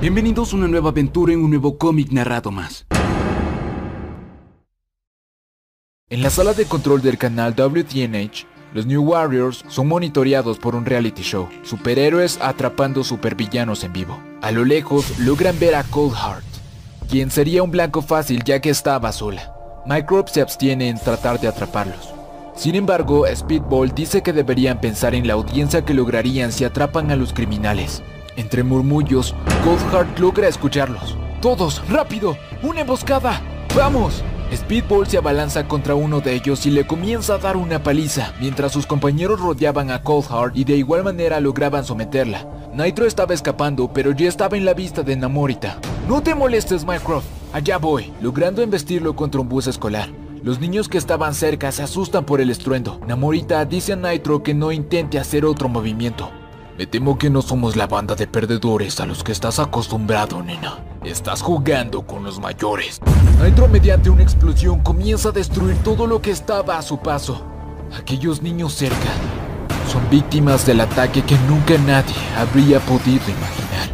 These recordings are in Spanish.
Bienvenidos a una nueva aventura en un nuevo cómic narrado más. En la sala de control del canal WTNH, los New Warriors son monitoreados por un reality show, superhéroes atrapando supervillanos en vivo. A lo lejos logran ver a Coldheart, quien sería un blanco fácil ya que estaba sola. Microbe se abstiene en tratar de atraparlos. Sin embargo, Speedball dice que deberían pensar en la audiencia que lograrían si atrapan a los criminales. Entre murmullos, Coldheart logra escucharlos. ¡Todos, rápido! ¡Una emboscada! ¡Vamos! Speedball se abalanza contra uno de ellos y le comienza a dar una paliza, mientras sus compañeros rodeaban a Coldheart y de igual manera lograban someterla. Nitro estaba escapando, pero ya estaba en la vista de Namorita. No te molestes, Mycroft. Allá voy, logrando embestirlo contra un bus escolar. Los niños que estaban cerca se asustan por el estruendo. Namorita dice a Nitro que no intente hacer otro movimiento. Me temo que no somos la banda de perdedores a los que estás acostumbrado, nena. Estás jugando con los mayores. Nitro mediante una explosión comienza a destruir todo lo que estaba a su paso. Aquellos niños cerca son víctimas del ataque que nunca nadie habría podido imaginar.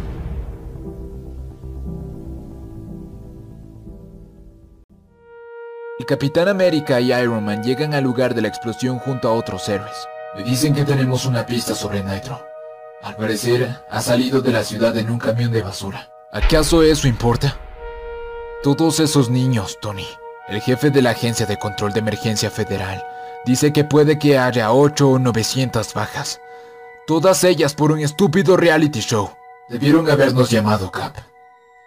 El Capitán América y Iron Man llegan al lugar de la explosión junto a otros héroes. Me dicen que tenemos una pista sobre Nitro. Al parecer, ha salido de la ciudad en un camión de basura. ¿Acaso eso importa? Todos esos niños, Tony. El jefe de la Agencia de Control de Emergencia Federal dice que puede que haya 8 o 900 bajas. Todas ellas por un estúpido reality show. Debieron habernos llamado, Cap.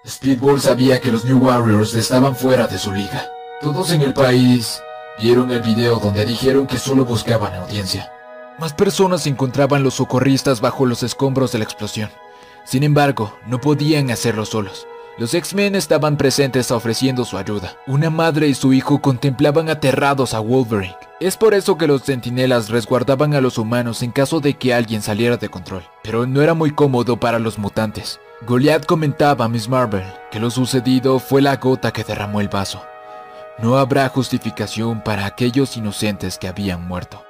Speedball sabía que los New Warriors estaban fuera de su liga. Todos en el país vieron el video donde dijeron que solo buscaban audiencia. Más personas encontraban los socorristas bajo los escombros de la explosión. Sin embargo, no podían hacerlo solos. Los X-Men estaban presentes ofreciendo su ayuda. Una madre y su hijo contemplaban aterrados a Wolverine. Es por eso que los centinelas resguardaban a los humanos en caso de que alguien saliera de control. Pero no era muy cómodo para los mutantes. Goliath comentaba a Miss Marvel que lo sucedido fue la gota que derramó el vaso. No habrá justificación para aquellos inocentes que habían muerto.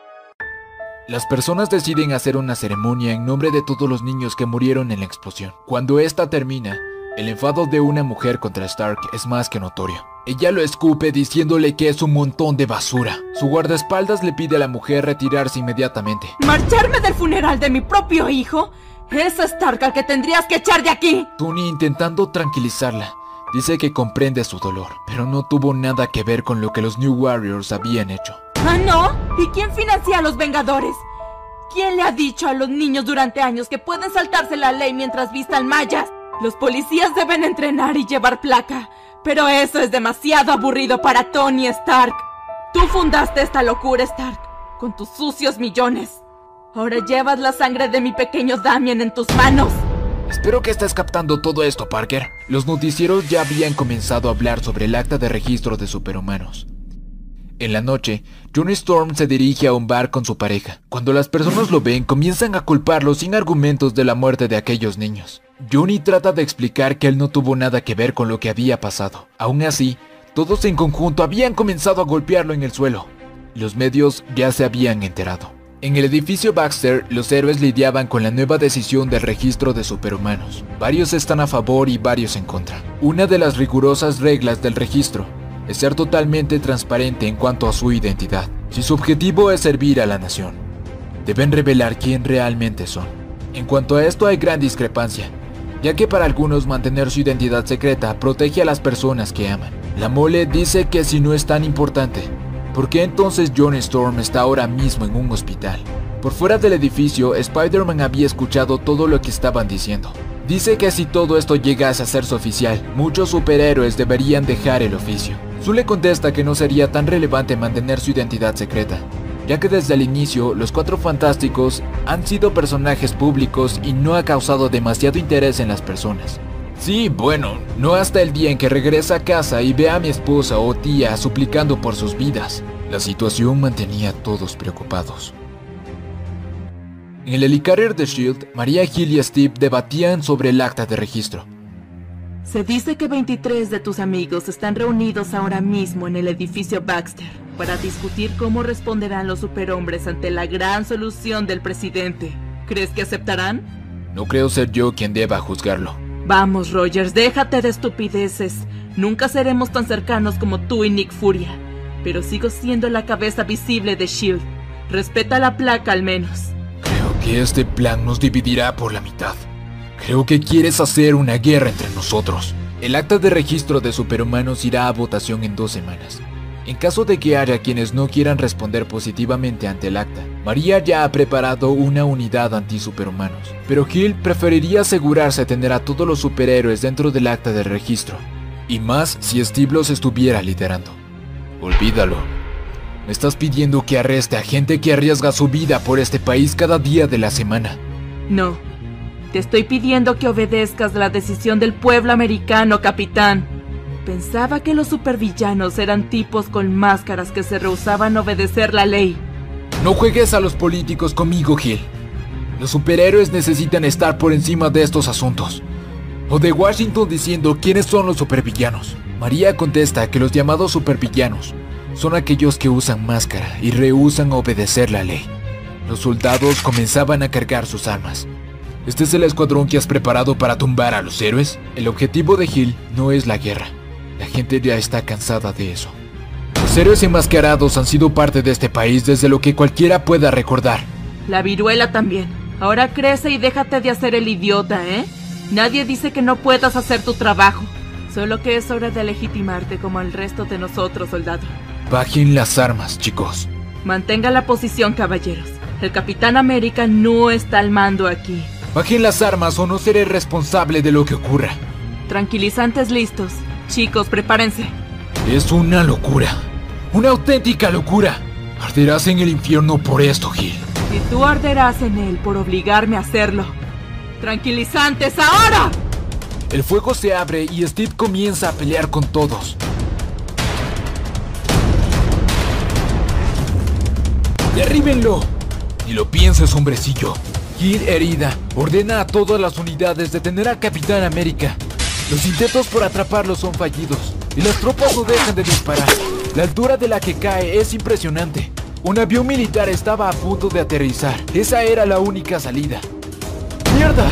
Las personas deciden hacer una ceremonia en nombre de todos los niños que murieron en la explosión. Cuando esta termina, el enfado de una mujer contra Stark es más que notorio. Ella lo escupe diciéndole que es un montón de basura. Su guardaespaldas le pide a la mujer retirarse inmediatamente. ¿Marcharme del funeral de mi propio hijo? Es Stark al que tendrías que echar de aquí. Tony intentando tranquilizarla. Dice que comprende su dolor, pero no tuvo nada que ver con lo que los New Warriors habían hecho. ¿Ah, no? ¿Y quién financia a los Vengadores? ¿Quién le ha dicho a los niños durante años que pueden saltarse la ley mientras vistan mallas? Los policías deben entrenar y llevar placa, pero eso es demasiado aburrido para Tony Stark. Tú fundaste esta locura, Stark, con tus sucios millones. Ahora llevas la sangre de mi pequeño Damien en tus manos. Espero que estés captando todo esto, Parker. Los noticieros ya habían comenzado a hablar sobre el acta de registro de superhumanos. En la noche, Johnny Storm se dirige a un bar con su pareja. Cuando las personas lo ven, comienzan a culparlo sin argumentos de la muerte de aquellos niños. Johnny trata de explicar que él no tuvo nada que ver con lo que había pasado. Aún así, todos en conjunto habían comenzado a golpearlo en el suelo. Los medios ya se habían enterado. En el edificio Baxter, los héroes lidiaban con la nueva decisión del registro de superhumanos. Varios están a favor y varios en contra. Una de las rigurosas reglas del registro es ser totalmente transparente en cuanto a su identidad. Si su objetivo es servir a la nación, deben revelar quién realmente son. En cuanto a esto hay gran discrepancia, ya que para algunos mantener su identidad secreta protege a las personas que aman. La mole dice que si no es tan importante, ¿Por qué entonces John Storm está ahora mismo en un hospital? Por fuera del edificio, Spider-Man había escuchado todo lo que estaban diciendo. Dice que si todo esto llegase a hacerse oficial, muchos superhéroes deberían dejar el oficio. Sue contesta que no sería tan relevante mantener su identidad secreta, ya que desde el inicio los Cuatro Fantásticos han sido personajes públicos y no ha causado demasiado interés en las personas. Sí, bueno, no hasta el día en que regresa a casa y ve a mi esposa o tía suplicando por sus vidas. La situación mantenía a todos preocupados. En el helicarrier de Shield, María Gil y Steve debatían sobre el acta de registro. Se dice que 23 de tus amigos están reunidos ahora mismo en el edificio Baxter para discutir cómo responderán los superhombres ante la gran solución del presidente. ¿Crees que aceptarán? No creo ser yo quien deba juzgarlo. Vamos, Rogers, déjate de estupideces. Nunca seremos tan cercanos como tú y Nick Furia. Pero sigo siendo la cabeza visible de Shield. Respeta la placa al menos. Creo que este plan nos dividirá por la mitad. Creo que quieres hacer una guerra entre nosotros. El acta de registro de superhumanos irá a votación en dos semanas. En caso de que haya quienes no quieran responder positivamente ante el acta, María ya ha preparado una unidad anti-superhumanos, pero Hill preferiría asegurarse de tener a todos los superhéroes dentro del acta de registro, y más si Steve los estuviera liderando. Olvídalo. Me estás pidiendo que arreste a gente que arriesga su vida por este país cada día de la semana. No. Te estoy pidiendo que obedezcas la decisión del pueblo americano, capitán. Pensaba que los supervillanos eran tipos con máscaras que se rehusaban a obedecer la ley. No juegues a los políticos conmigo, Gil. Los superhéroes necesitan estar por encima de estos asuntos. O de Washington diciendo quiénes son los supervillanos. María contesta que los llamados supervillanos son aquellos que usan máscara y rehusan obedecer la ley. Los soldados comenzaban a cargar sus armas. ¿Este es el escuadrón que has preparado para tumbar a los héroes? El objetivo de Hill no es la guerra. La gente ya está cansada de eso. Los héroes enmascarados han sido parte de este país desde lo que cualquiera pueda recordar. La viruela también. Ahora crece y déjate de hacer el idiota, ¿eh? Nadie dice que no puedas hacer tu trabajo. Solo que es hora de legitimarte como el resto de nosotros, soldado. Bajen las armas, chicos. Mantenga la posición, caballeros. El Capitán América no está al mando aquí. Bajen las armas o no seré responsable de lo que ocurra. Tranquilizantes listos. Chicos, prepárense. Es una locura. Una auténtica locura. Arderás en el infierno por esto, Gil. Y tú arderás en él por obligarme a hacerlo. ¡Tranquilizantes ahora! El fuego se abre y Steve comienza a pelear con todos. ¡Derríbenlo! Ni lo pienses, hombrecillo. Gil, herida, ordena a todas las unidades detener al Capitán América. Los intentos por atraparlo son fallidos y las tropas no dejan de disparar. La altura de la que cae es impresionante. Un avión militar estaba a punto de aterrizar. Esa era la única salida. ¡Mierda!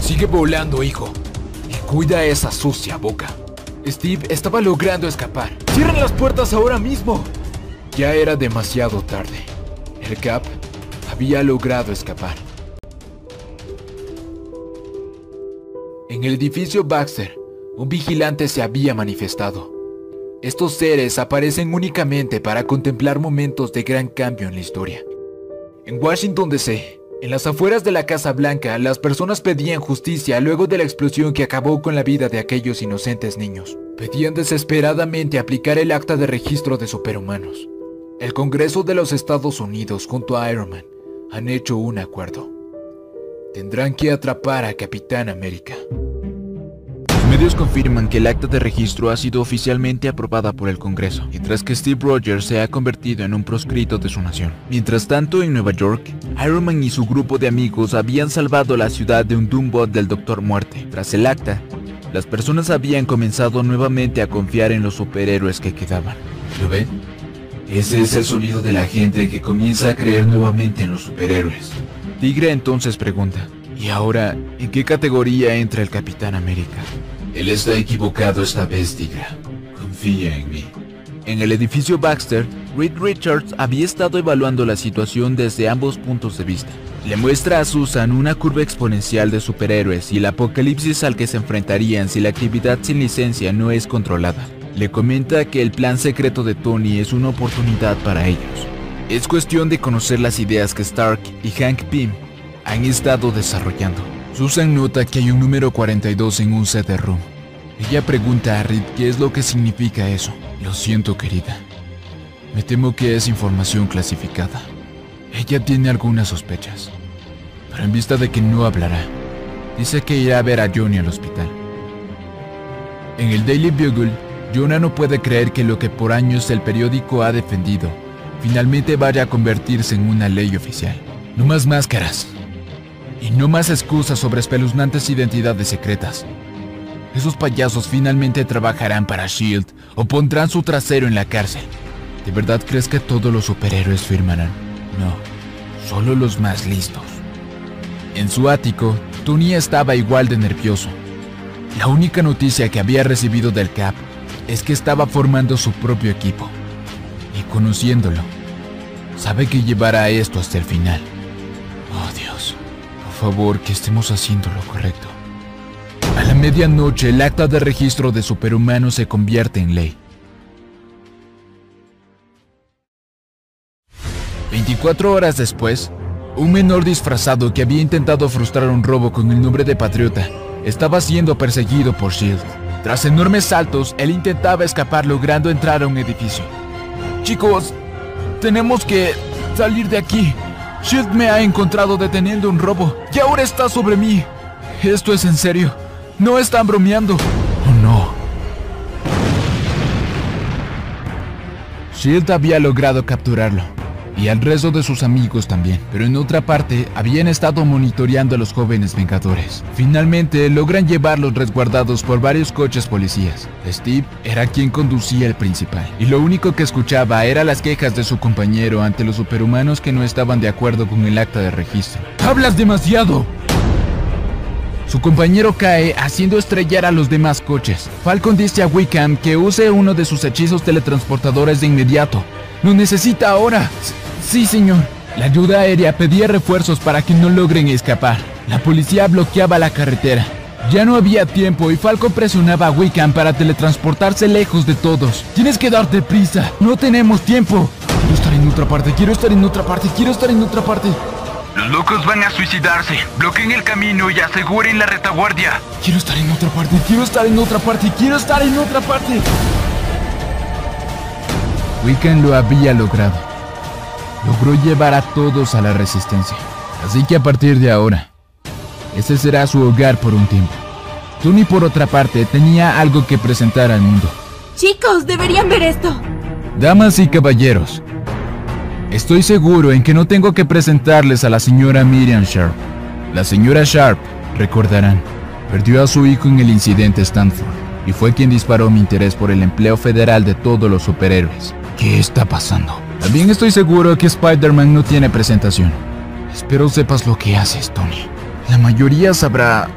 Sigue volando, hijo. Y cuida esa sucia boca. Steve estaba logrando escapar. ¡Cierren las puertas ahora mismo! Ya era demasiado tarde. El Cap había logrado escapar. En el edificio Baxter, un vigilante se había manifestado. Estos seres aparecen únicamente para contemplar momentos de gran cambio en la historia. En Washington DC, en las afueras de la Casa Blanca, las personas pedían justicia luego de la explosión que acabó con la vida de aquellos inocentes niños. Pedían desesperadamente aplicar el acta de registro de superhumanos. El Congreso de los Estados Unidos junto a Iron Man han hecho un acuerdo. Tendrán que atrapar a Capitán América. Los medios confirman que el acta de registro ha sido oficialmente aprobada por el Congreso, mientras que Steve Rogers se ha convertido en un proscrito de su nación. Mientras tanto, en Nueva York, Iron Man y su grupo de amigos habían salvado la ciudad de un Doombot del Doctor Muerte. Tras el acta, las personas habían comenzado nuevamente a confiar en los superhéroes que quedaban. ¿Lo ven? Ese es el sonido de la gente que comienza a creer nuevamente en los superhéroes. Tigre entonces pregunta, ¿y ahora en qué categoría entra el Capitán América? Él está equivocado esta vez, Tigre. Confía en mí. En el edificio Baxter, Reed Richards había estado evaluando la situación desde ambos puntos de vista. Le muestra a Susan una curva exponencial de superhéroes y el apocalipsis al que se enfrentarían si la actividad sin licencia no es controlada. Le comenta que el plan secreto de Tony es una oportunidad para ellos. Es cuestión de conocer las ideas que Stark y Hank Pym han estado desarrollando. Susan nota que hay un número 42 en un CD-ROOM. Ella pregunta a Reed qué es lo que significa eso. Lo siento, querida. Me temo que es información clasificada. Ella tiene algunas sospechas, pero en vista de que no hablará, dice que irá a ver a Johnny al hospital. En el Daily Bugle, Jonah no puede creer que lo que por años el periódico ha defendido finalmente vaya a convertirse en una ley oficial. No más máscaras. Y no más excusas sobre espeluznantes identidades secretas. Esos payasos finalmente trabajarán para Shield o pondrán su trasero en la cárcel. ¿De verdad crees que todos los superhéroes firmarán? No, solo los más listos. En su ático, Tony estaba igual de nervioso. La única noticia que había recibido del Cap es que estaba formando su propio equipo. Conociéndolo, sabe que llevará esto hasta el final. Oh Dios, por favor, que estemos haciendo lo correcto. A la medianoche, el acta de registro de superhumanos se convierte en ley. 24 horas después, un menor disfrazado que había intentado frustrar un robo con el nombre de Patriota estaba siendo perseguido por Shield. Tras enormes saltos, él intentaba escapar logrando entrar a un edificio. Chicos, tenemos que salir de aquí. Shield me ha encontrado deteniendo un robo y ahora está sobre mí. Esto es en serio. No están bromeando. Oh no. Shield había logrado capturarlo y al resto de sus amigos también, pero en otra parte habían estado monitoreando a los jóvenes vengadores. Finalmente logran llevarlos resguardados por varios coches policías. Steve era quien conducía el principal, y lo único que escuchaba era las quejas de su compañero ante los superhumanos que no estaban de acuerdo con el acta de registro. ¡Hablas demasiado! Su compañero cae haciendo estrellar a los demás coches. Falcon dice a Wickham que use uno de sus hechizos teletransportadores de inmediato. ¡Lo necesita ahora! Sí, señor. La ayuda aérea pedía refuerzos para que no logren escapar. La policía bloqueaba la carretera. Ya no había tiempo y Falco presionaba a Wickham para teletransportarse lejos de todos. Tienes que darte prisa. No tenemos tiempo. Quiero estar en otra parte, quiero estar en otra parte, quiero estar en otra parte. Los locos van a suicidarse. Bloqueen el camino y aseguren la retaguardia. Quiero estar en otra parte, quiero estar en otra parte, quiero estar en otra parte. Wickham lo había logrado logró llevar a todos a la resistencia. Así que a partir de ahora, ese será su hogar por un tiempo. Tony, por otra parte, tenía algo que presentar al mundo. Chicos, deberían ver esto. Damas y caballeros, estoy seguro en que no tengo que presentarles a la señora Miriam Sharp. La señora Sharp, recordarán, perdió a su hijo en el incidente Stanford y fue quien disparó mi interés por el empleo federal de todos los superhéroes. ¿Qué está pasando? También estoy seguro que Spider-Man no tiene presentación. Espero sepas lo que haces, Tony. La mayoría sabrá...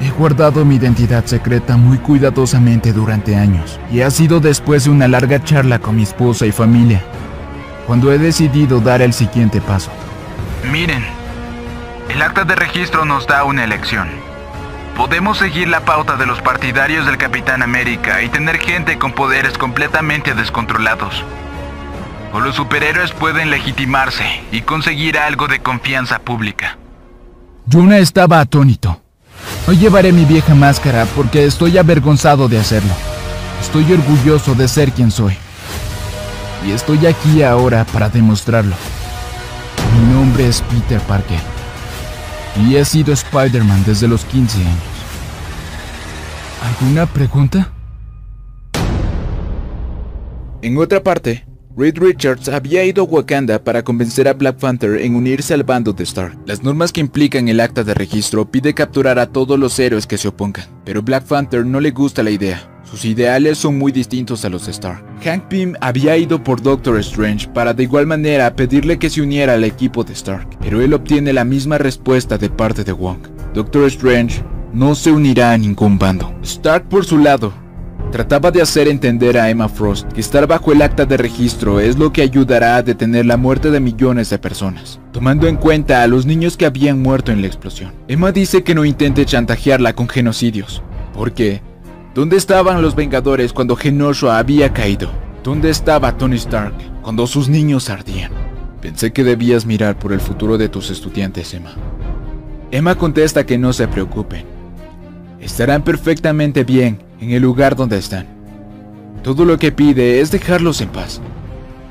He guardado mi identidad secreta muy cuidadosamente durante años, y ha sido después de una larga charla con mi esposa y familia, cuando he decidido dar el siguiente paso. Miren, el acta de registro nos da una elección. Podemos seguir la pauta de los partidarios del Capitán América y tener gente con poderes completamente descontrolados o los superhéroes pueden legitimarse y conseguir algo de confianza pública. Yuna estaba atónito. Hoy llevaré mi vieja máscara porque estoy avergonzado de hacerlo. Estoy orgulloso de ser quien soy. Y estoy aquí ahora para demostrarlo. Mi nombre es Peter Parker. Y he sido Spider-Man desde los 15 años. ¿Alguna pregunta? En otra parte, Reed Richards había ido a Wakanda para convencer a Black Panther en unirse al bando de Stark. Las normas que implican el acta de registro pide capturar a todos los héroes que se opongan, pero Black Panther no le gusta la idea. Sus ideales son muy distintos a los de Stark. Hank Pym había ido por Doctor Strange para de igual manera pedirle que se uniera al equipo de Stark, pero él obtiene la misma respuesta de parte de Wong. Doctor Strange no se unirá a ningún bando. Stark por su lado Trataba de hacer entender a Emma Frost que estar bajo el acta de registro es lo que ayudará a detener la muerte de millones de personas, tomando en cuenta a los niños que habían muerto en la explosión. Emma dice que no intente chantajearla con genocidios, porque ¿dónde estaban los Vengadores cuando Genosha había caído? ¿Dónde estaba Tony Stark cuando sus niños ardían? Pensé que debías mirar por el futuro de tus estudiantes, Emma. Emma contesta que no se preocupen. Estarán perfectamente bien en el lugar donde están. Todo lo que pide es dejarlos en paz.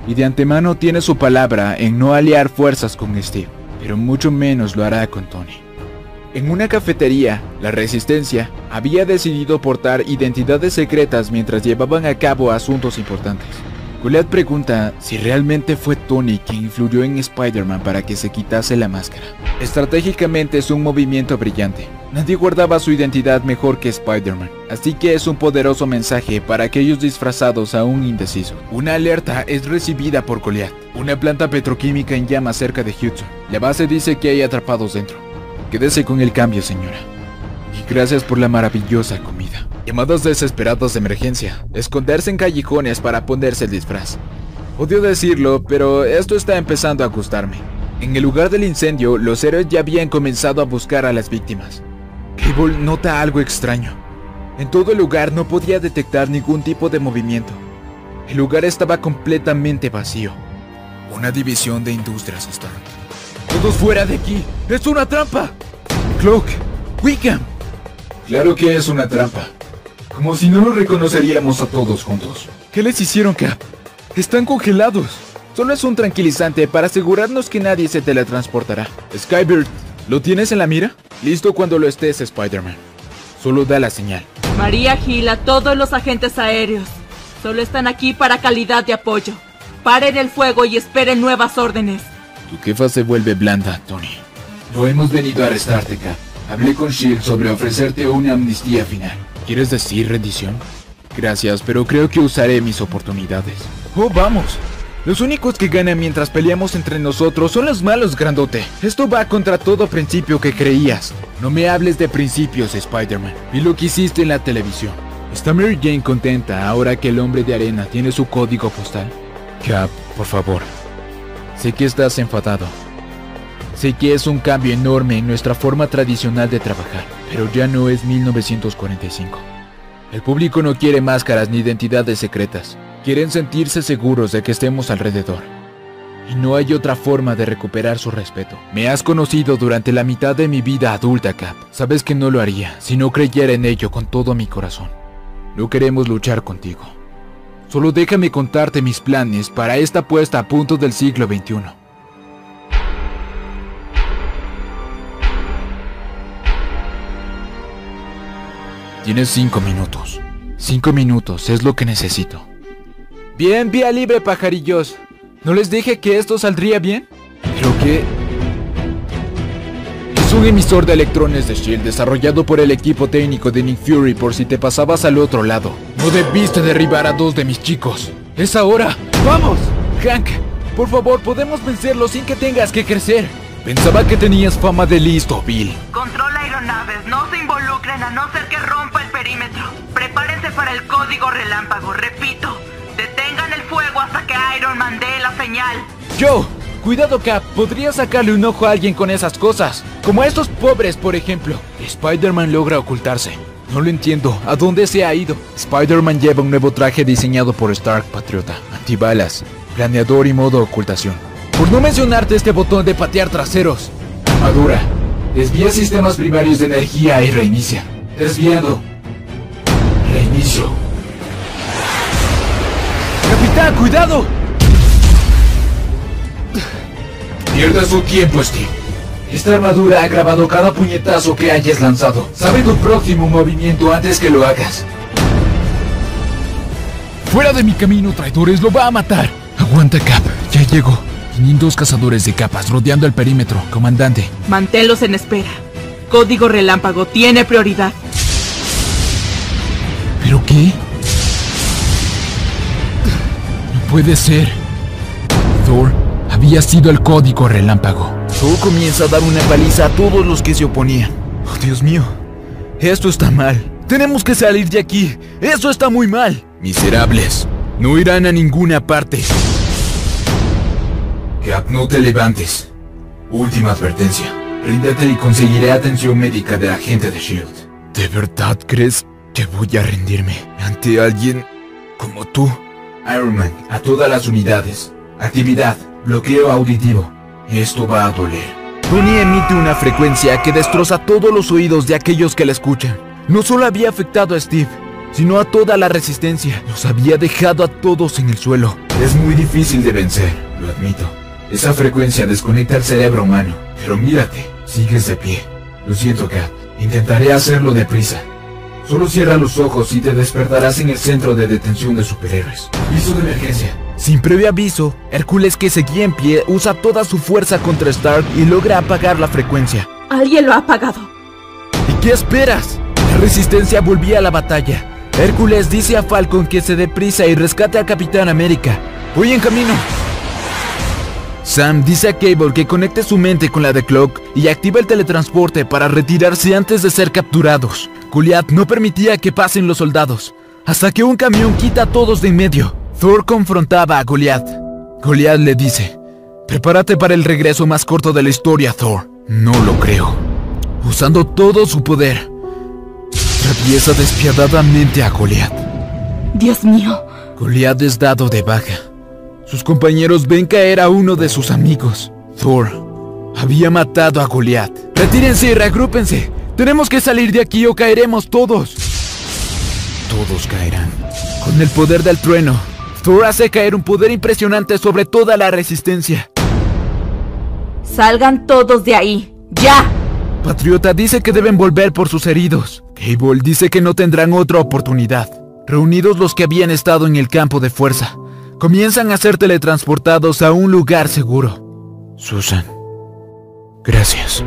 Y de antemano tiene su palabra en no aliar fuerzas con Steve, pero mucho menos lo hará con Tony. En una cafetería, la Resistencia había decidido portar identidades secretas mientras llevaban a cabo asuntos importantes. Goliath pregunta si realmente fue Tony quien influyó en Spider-Man para que se quitase la máscara. Estratégicamente es un movimiento brillante. Nadie guardaba su identidad mejor que Spider-Man, así que es un poderoso mensaje para aquellos disfrazados aún indecisos. Una alerta es recibida por Goliath, una planta petroquímica en llamas cerca de Hudson. La base dice que hay atrapados dentro. Quédese con el cambio, señora. Y Gracias por la maravillosa comida. Llamadas desesperadas de emergencia. Esconderse en callejones para ponerse el disfraz. Odio decirlo, pero esto está empezando a gustarme. En el lugar del incendio, los héroes ya habían comenzado a buscar a las víctimas. Cable nota algo extraño. En todo el lugar no podía detectar ningún tipo de movimiento. El lugar estaba completamente vacío. Una división de industrias está. ¡Todos fuera de aquí! ¡Es una trampa! Cloak, Wickham. Claro que es una trampa. Como si no lo reconoceríamos a todos juntos. ¿Qué les hicieron, Cap? Están congelados. Solo es un tranquilizante para asegurarnos que nadie se teletransportará. Skybird, ¿lo tienes en la mira? Listo cuando lo estés, Spider-Man. Solo da la señal. María Gila, todos los agentes aéreos. Solo están aquí para calidad de apoyo. Paren el fuego y esperen nuevas órdenes. Tu jefa se vuelve blanda, Tony. No hemos venido a arrestarte, Cap. Hablé con Shield sobre ofrecerte una amnistía final. ¿Quieres decir rendición? Gracias, pero creo que usaré mis oportunidades. Oh, vamos. Los únicos que ganan mientras peleamos entre nosotros son los malos, grandote. Esto va contra todo principio que creías. No me hables de principios, Spider-Man. Vi lo que hiciste en la televisión. ¿Está Mary Jane contenta ahora que el hombre de arena tiene su código postal? Cap, por favor. Sé que estás enfadado. Sé que es un cambio enorme en nuestra forma tradicional de trabajar, pero ya no es 1945. El público no quiere máscaras ni identidades secretas. Quieren sentirse seguros de que estemos alrededor. Y no hay otra forma de recuperar su respeto. Me has conocido durante la mitad de mi vida adulta, Cap. Sabes que no lo haría si no creyera en ello con todo mi corazón. No queremos luchar contigo. Solo déjame contarte mis planes para esta puesta a punto del siglo XXI. Tienes cinco minutos. Cinco minutos es lo que necesito. Bien, vía libre, pajarillos. ¿No les dije que esto saldría bien? ¿Pero qué? Es un emisor de electrones de Shield desarrollado por el equipo técnico de Nick Fury por si te pasabas al otro lado. No debiste derribar a dos de mis chicos. ¡Es ahora! ¡Vamos! Hank, por favor, podemos vencerlo sin que tengas que crecer. Pensaba que tenías fama de listo, Bill. Controla aeronaves, no se involucren a no ser que perímetro. Prepárense para el código relámpago, repito. Detengan el fuego hasta que Iron Man dé la señal. Yo, cuidado Cap, podría sacarle un ojo a alguien con esas cosas. Como a estos pobres, por ejemplo. Spider-Man logra ocultarse. No lo entiendo, ¿a dónde se ha ido? Spider-Man lleva un nuevo traje diseñado por Stark Patriota. Antibalas, planeador y modo ocultación. Por no mencionarte este botón de patear traseros. Armadura. Desvía sistemas primarios de energía y reinicia. Desviando. Reinicio. ¡Capitán, cuidado! Pierda su tiempo, Steve. Esta armadura ha grabado cada puñetazo que hayas lanzado. Sabe tu próximo movimiento antes que lo hagas. Fuera de mi camino, traidores, lo va a matar. Aguanta, Cap. Ya llegó. 500 cazadores de capas rodeando el perímetro, comandante. Manténlos en espera. Código relámpago tiene prioridad. No puede ser. Thor había sido el código relámpago. Thor comienza a dar una paliza a todos los que se oponían. Oh, Dios mío. Esto está mal. Tenemos que salir de aquí. Eso está muy mal. Miserables. No irán a ninguna parte. Cap, no te levantes. Última advertencia. Ríndete y conseguiré atención médica de la gente de S.H.I.E.L.D. ¿De verdad crees que voy a rendirme ante alguien como tú? Iron Man, a todas las unidades. Actividad, bloqueo auditivo. Esto va a doler. Tony emite una frecuencia que destroza todos los oídos de aquellos que la escuchan. No solo había afectado a Steve, sino a toda la resistencia. Los había dejado a todos en el suelo. Es muy difícil de vencer, lo admito. Esa frecuencia desconecta el cerebro humano. Pero mírate, sigues de pie. Lo siento, Cap. Intentaré hacerlo deprisa. Solo cierra los ojos y te despertarás en el centro de detención de superhéroes. Aviso de emergencia. Sin previo aviso, Hércules que seguía en pie usa toda su fuerza contra Stark y logra apagar la frecuencia. Alguien lo ha apagado. ¿Y qué esperas? La resistencia volvía a la batalla. Hércules dice a Falcon que se dé prisa y rescate a Capitán América. Voy en camino. Sam dice a Cable que conecte su mente con la de Clock y activa el teletransporte para retirarse antes de ser capturados. Goliath no permitía que pasen los soldados, hasta que un camión quita a todos de en medio. Thor confrontaba a Goliath. Goliath le dice, prepárate para el regreso más corto de la historia, Thor. No lo creo. Usando todo su poder, atraviesa despiadadamente a Goliath. Dios mío. Goliath es dado de baja. Sus compañeros ven caer a uno de sus amigos. Thor había matado a Goliath. Retírense y reagrúpense. Tenemos que salir de aquí o caeremos todos. Todos caerán. Con el poder del trueno, Thor hace caer un poder impresionante sobre toda la resistencia. Salgan todos de ahí. ¡Ya! Patriota dice que deben volver por sus heridos. Cable dice que no tendrán otra oportunidad. Reunidos los que habían estado en el campo de fuerza, comienzan a ser teletransportados a un lugar seguro. Susan. Gracias.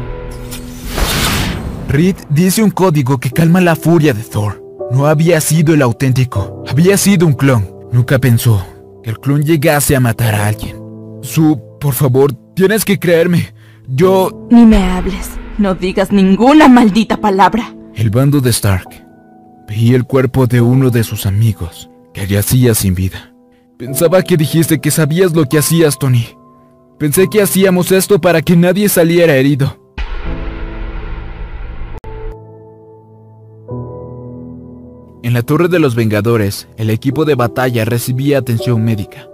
Reed dice un código que calma la furia de Thor. No había sido el auténtico, había sido un clon. Nunca pensó que el clon llegase a matar a alguien. Su, por favor, tienes que creerme. Yo... Ni me hables. No digas ninguna maldita palabra. El bando de Stark veía el cuerpo de uno de sus amigos que yacía sin vida. Pensaba que dijiste que sabías lo que hacías, Tony. Pensé que hacíamos esto para que nadie saliera herido. La Torre de los Vengadores, el equipo de batalla recibía atención médica.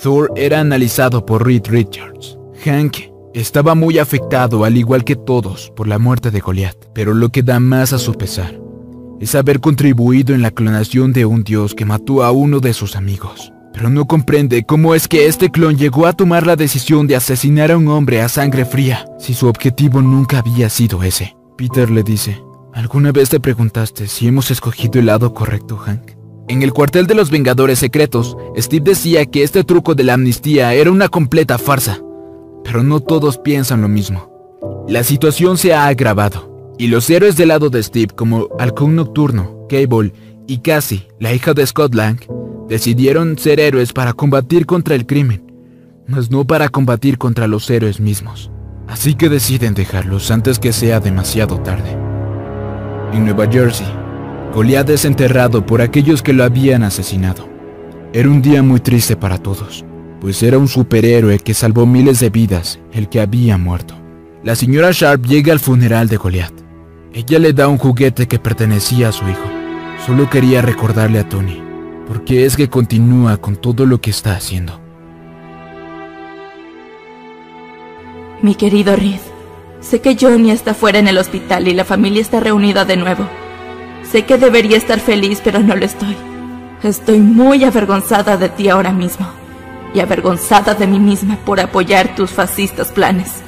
Thor era analizado por Reed Richards. Hank estaba muy afectado, al igual que todos, por la muerte de Goliath, pero lo que da más a su pesar es haber contribuido en la clonación de un dios que mató a uno de sus amigos. Pero no comprende cómo es que este clon llegó a tomar la decisión de asesinar a un hombre a sangre fría, si su objetivo nunca había sido ese. Peter le dice, ¿alguna vez te preguntaste si hemos escogido el lado correcto, Hank? En el cuartel de los Vengadores Secretos, Steve decía que este truco de la amnistía era una completa farsa. Pero no todos piensan lo mismo. La situación se ha agravado, y los héroes del lado de Steve como Halcón Nocturno, Cable y Cassie, la hija de Scott Lang, decidieron ser héroes para combatir contra el crimen, mas no para combatir contra los héroes mismos. Así que deciden dejarlos antes que sea demasiado tarde. En Nueva Jersey, Goliath es enterrado por aquellos que lo habían asesinado. Era un día muy triste para todos, pues era un superhéroe que salvó miles de vidas, el que había muerto. La señora Sharp llega al funeral de Goliath. Ella le da un juguete que pertenecía a su hijo. Solo quería recordarle a Tony, porque es que continúa con todo lo que está haciendo. Mi querido Reed, sé que Johnny está fuera en el hospital y la familia está reunida de nuevo. Sé que debería estar feliz, pero no lo estoy. Estoy muy avergonzada de ti ahora mismo. Y avergonzada de mí misma por apoyar tus fascistas planes.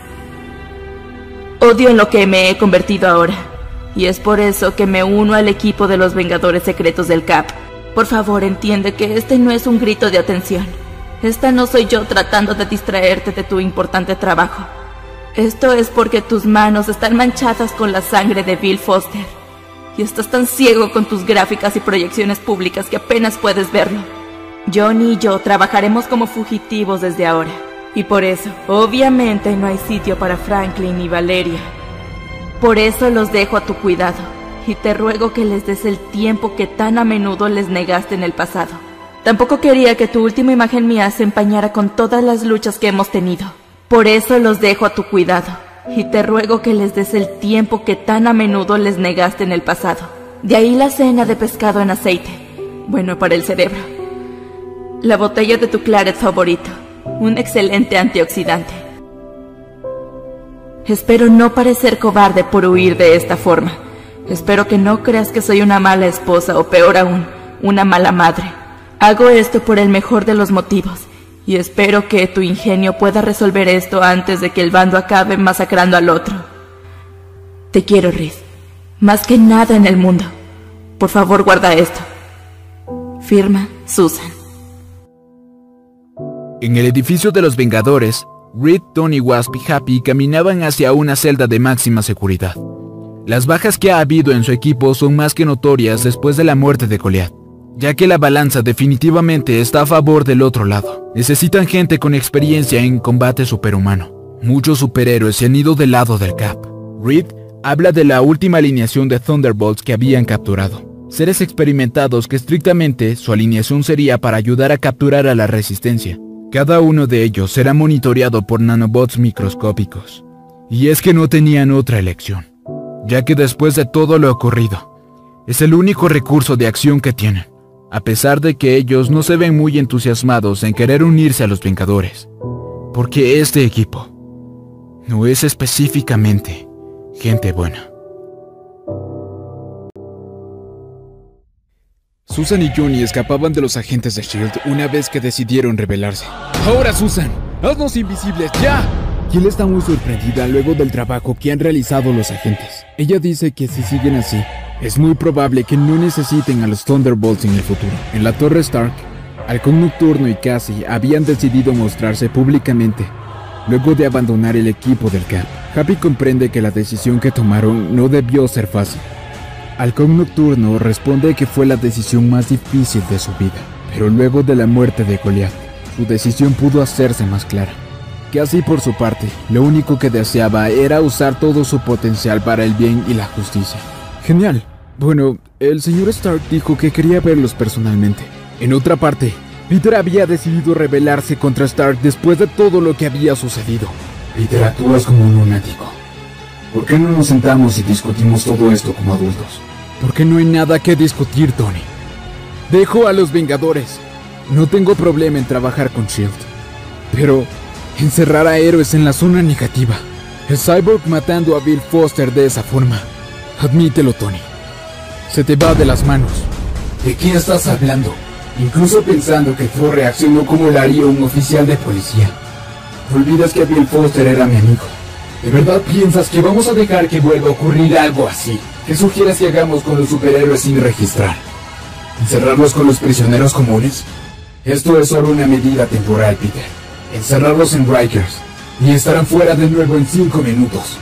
Odio en lo que me he convertido ahora. Y es por eso que me uno al equipo de los Vengadores Secretos del CAP. Por favor, entiende que este no es un grito de atención. Esta no soy yo tratando de distraerte de tu importante trabajo. Esto es porque tus manos están manchadas con la sangre de Bill Foster. Y estás tan ciego con tus gráficas y proyecciones públicas que apenas puedes verlo. Johnny y yo trabajaremos como fugitivos desde ahora. Y por eso, obviamente, no hay sitio para Franklin y Valeria. Por eso los dejo a tu cuidado. Y te ruego que les des el tiempo que tan a menudo les negaste en el pasado. Tampoco quería que tu última imagen mía se empañara con todas las luchas que hemos tenido. Por eso los dejo a tu cuidado. Y te ruego que les des el tiempo que tan a menudo les negaste en el pasado. De ahí la cena de pescado en aceite. Bueno para el cerebro. La botella de tu claret favorito. Un excelente antioxidante. Espero no parecer cobarde por huir de esta forma. Espero que no creas que soy una mala esposa o peor aún, una mala madre. Hago esto por el mejor de los motivos y espero que tu ingenio pueda resolver esto antes de que el bando acabe masacrando al otro. Te quiero, Riz. Más que nada en el mundo. Por favor, guarda esto. Firma Susan. En el edificio de los Vengadores, Reed, Tony, Wasp y Happy caminaban hacia una celda de máxima seguridad. Las bajas que ha habido en su equipo son más que notorias después de la muerte de Goliath. Ya que la balanza definitivamente está a favor del otro lado. Necesitan gente con experiencia en combate superhumano. Muchos superhéroes se han ido del lado del Cap. Reed habla de la última alineación de Thunderbolts que habían capturado. Seres experimentados que estrictamente su alineación sería para ayudar a capturar a la resistencia. Cada uno de ellos será monitoreado por nanobots microscópicos. Y es que no tenían otra elección, ya que después de todo lo ocurrido, es el único recurso de acción que tienen, a pesar de que ellos no se ven muy entusiasmados en querer unirse a los Vengadores. Porque este equipo no es específicamente gente buena. Susan y Johnny escapaban de los agentes de Shield una vez que decidieron rebelarse. Ahora, Susan, haznos invisibles ya. Jill está muy sorprendida luego del trabajo que han realizado los agentes. Ella dice que si siguen así, es muy probable que no necesiten a los Thunderbolts en el futuro. En la Torre Stark, Halcón Nocturno y Cassie habían decidido mostrarse públicamente luego de abandonar el equipo del Cap. Happy comprende que la decisión que tomaron no debió ser fácil. Halcón Nocturno responde que fue la decisión más difícil de su vida, pero luego de la muerte de Goliath, su decisión pudo hacerse más clara. Cassie por su parte, lo único que deseaba era usar todo su potencial para el bien y la justicia. Genial. Bueno, el señor Stark dijo que quería verlos personalmente. En otra parte, Peter había decidido rebelarse contra Stark después de todo lo que había sucedido. Peter, actúas como un lunático. ¿Por qué no nos sentamos y discutimos todo esto como adultos? Porque no hay nada que discutir, Tony. Dejo a los Vengadores. No tengo problema en trabajar con Shield. Pero encerrar a héroes en la zona negativa. El cyborg matando a Bill Foster de esa forma. Admítelo, Tony. Se te va de las manos. ¿De qué estás hablando? Incluso pensando que Thor reaccionó como lo haría un oficial de policía. Olvidas que Bill Foster era mi amigo. ¿De verdad piensas que vamos a dejar que vuelva a ocurrir algo así? ¿Qué sugieres que hagamos con los superhéroes sin registrar? ¿Encerrarlos con los prisioneros comunes? Esto es solo una medida temporal, Peter. Encerrarlos en Rikers y estarán fuera de nuevo en cinco minutos.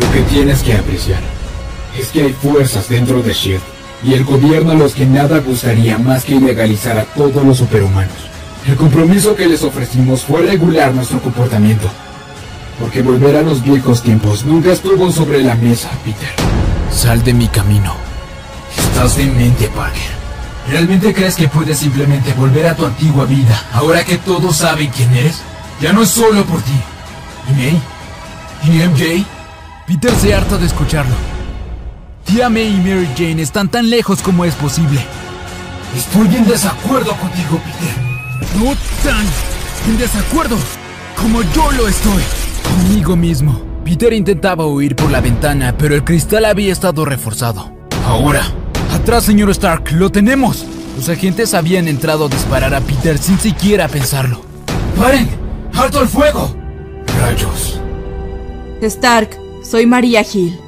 Lo que tienes que apreciar es que hay fuerzas dentro de SHIELD y el gobierno a los que nada gustaría más que ilegalizar a todos los superhumanos. El compromiso que les ofrecimos fue regular nuestro comportamiento. Porque volver a los viejos tiempos nunca estuvo sobre la mesa, Peter. Sal de mi camino. Estás demente, Parker. ¿Realmente crees que puedes simplemente volver a tu antigua vida ahora que todos saben quién eres? Ya no es solo por ti. ¿Y May? ¿Y MJ? Peter se harta de escucharlo. Tía May y Mary Jane están tan lejos como es posible. Estoy en desacuerdo contigo, Peter. No tan en desacuerdo como yo lo estoy. Conmigo mismo. Peter intentaba huir por la ventana, pero el cristal había estado reforzado. Ahora. Atrás, señor Stark, lo tenemos. Los agentes habían entrado a disparar a Peter sin siquiera pensarlo. ¡Paren! ¡Alto el fuego! Rayos. Stark, soy María Hill.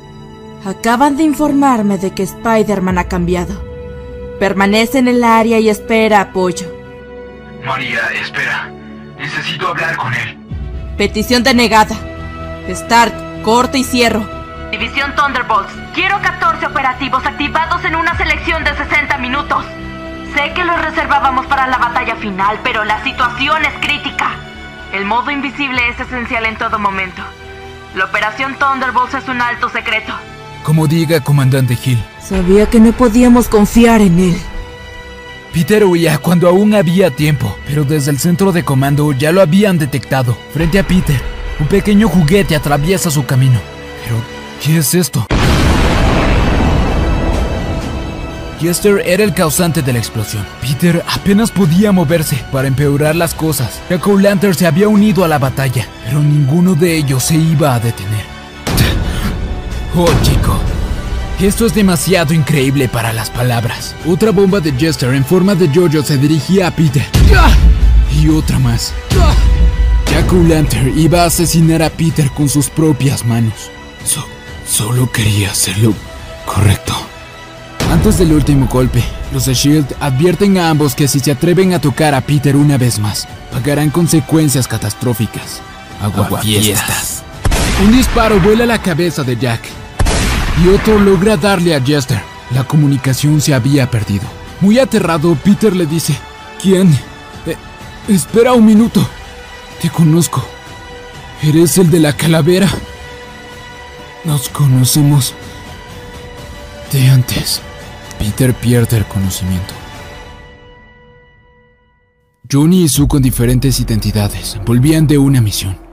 Acaban de informarme de que Spider-Man ha cambiado. Permanece en el área y espera apoyo. María, espera. Necesito hablar con él. Petición denegada. Stark, corto y cierro. División Thunderbolts, quiero 14 operativos activados en una selección de 60 minutos. Sé que los reservábamos para la batalla final, pero la situación es crítica. El modo invisible es esencial en todo momento. La operación Thunderbolts es un alto secreto. Como diga, comandante Hill. Sabía que no podíamos confiar en él. Peter huía cuando aún había tiempo, pero desde el centro de comando ya lo habían detectado. Frente a Peter, un pequeño juguete atraviesa su camino. Pero, ¿qué es esto? Jester era el causante de la explosión. Peter apenas podía moverse para empeorar las cosas. Jack O'Lantern se había unido a la batalla, pero ninguno de ellos se iba a detener. Oh, chico. Esto es demasiado increíble para las palabras. Otra bomba de Jester en forma de Jojo se dirigía a Peter. Y otra más. Jack O'Lantern iba a asesinar a Peter con sus propias manos. So- solo quería hacerlo correcto. Antes del último golpe, los de Shield advierten a ambos que si se atreven a tocar a Peter una vez más, pagarán consecuencias catastróficas. Aguafiestas. Un disparo vuela la cabeza de Jack y otro logra darle a Jester. La comunicación se había perdido. Muy aterrado, Peter le dice, ¿quién? Eh, espera un minuto. Te conozco. Eres el de la calavera. Nos conocemos de antes. Peter pierde el conocimiento. Johnny y Sue con diferentes identidades volvían de una misión.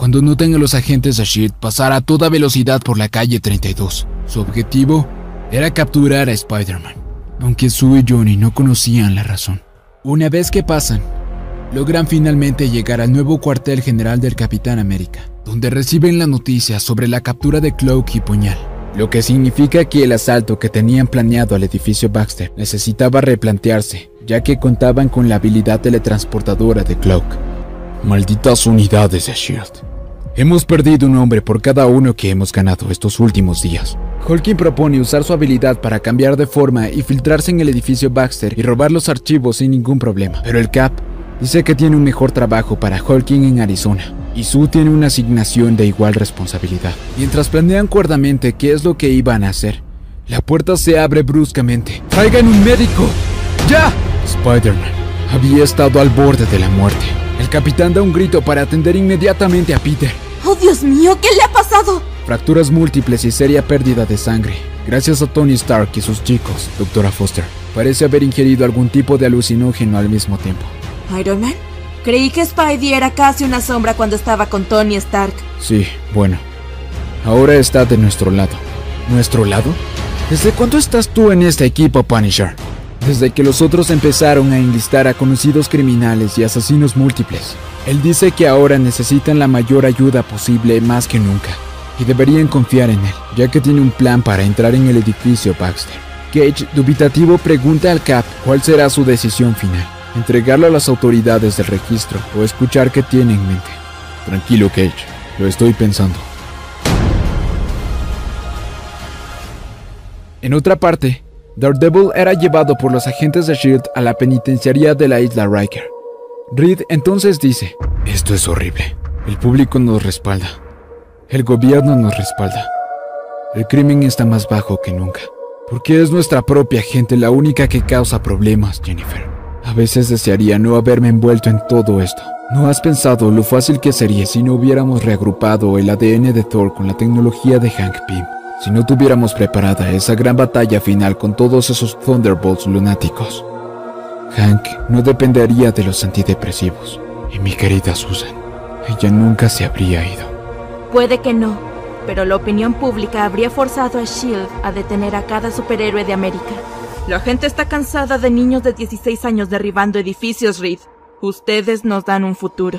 Cuando notan a los agentes de SHIELD pasar a toda velocidad por la calle 32, su objetivo era capturar a Spider-Man, aunque Sue y Johnny no conocían la razón. Una vez que pasan, logran finalmente llegar al nuevo cuartel general del Capitán América, donde reciben la noticia sobre la captura de Cloak y Puñal, lo que significa que el asalto que tenían planeado al edificio Baxter necesitaba replantearse, ya que contaban con la habilidad teletransportadora de Cloak. Malditas unidades de SHIELD. Hemos perdido un hombre por cada uno que hemos ganado estos últimos días. Holkin propone usar su habilidad para cambiar de forma y filtrarse en el edificio Baxter y robar los archivos sin ningún problema. Pero el Cap dice que tiene un mejor trabajo para Holkin en Arizona. Y Sue tiene una asignación de igual responsabilidad. Mientras planean cuerdamente qué es lo que iban a hacer, la puerta se abre bruscamente. ¡Traigan un médico! ¡Ya! Spider-Man había estado al borde de la muerte. El capitán da un grito para atender inmediatamente a Peter. ¡Oh, Dios mío! ¿Qué le ha pasado? Fracturas múltiples y seria pérdida de sangre. Gracias a Tony Stark y sus chicos, doctora Foster. Parece haber ingerido algún tipo de alucinógeno al mismo tiempo. ¿Iron Man? Creí que Spidey era casi una sombra cuando estaba con Tony Stark. Sí, bueno. Ahora está de nuestro lado. ¿Nuestro lado? ¿Desde cuándo estás tú en este equipo, Punisher? desde que los otros empezaron a enlistar a conocidos criminales y asesinos múltiples. Él dice que ahora necesitan la mayor ayuda posible más que nunca, y deberían confiar en él, ya que tiene un plan para entrar en el edificio Baxter. Cage, dubitativo, pregunta al Cap cuál será su decisión final, entregarlo a las autoridades del registro o escuchar qué tiene en mente. Tranquilo, Cage, lo estoy pensando. En otra parte, Daredevil era llevado por los agentes de SHIELD a la penitenciaría de la isla Riker. Reed entonces dice, esto es horrible. El público nos respalda. El gobierno nos respalda. El crimen está más bajo que nunca. Porque es nuestra propia gente la única que causa problemas, Jennifer. A veces desearía no haberme envuelto en todo esto. ¿No has pensado lo fácil que sería si no hubiéramos reagrupado el ADN de Thor con la tecnología de Hank Pym? si no tuviéramos preparada esa gran batalla final con todos esos Thunderbolts lunáticos. Hank no dependería de los antidepresivos. Y mi querida Susan, ella nunca se habría ido. Puede que no, pero la opinión pública habría forzado a Shield a detener a cada superhéroe de América. La gente está cansada de niños de 16 años derribando edificios, Reed. Ustedes nos dan un futuro.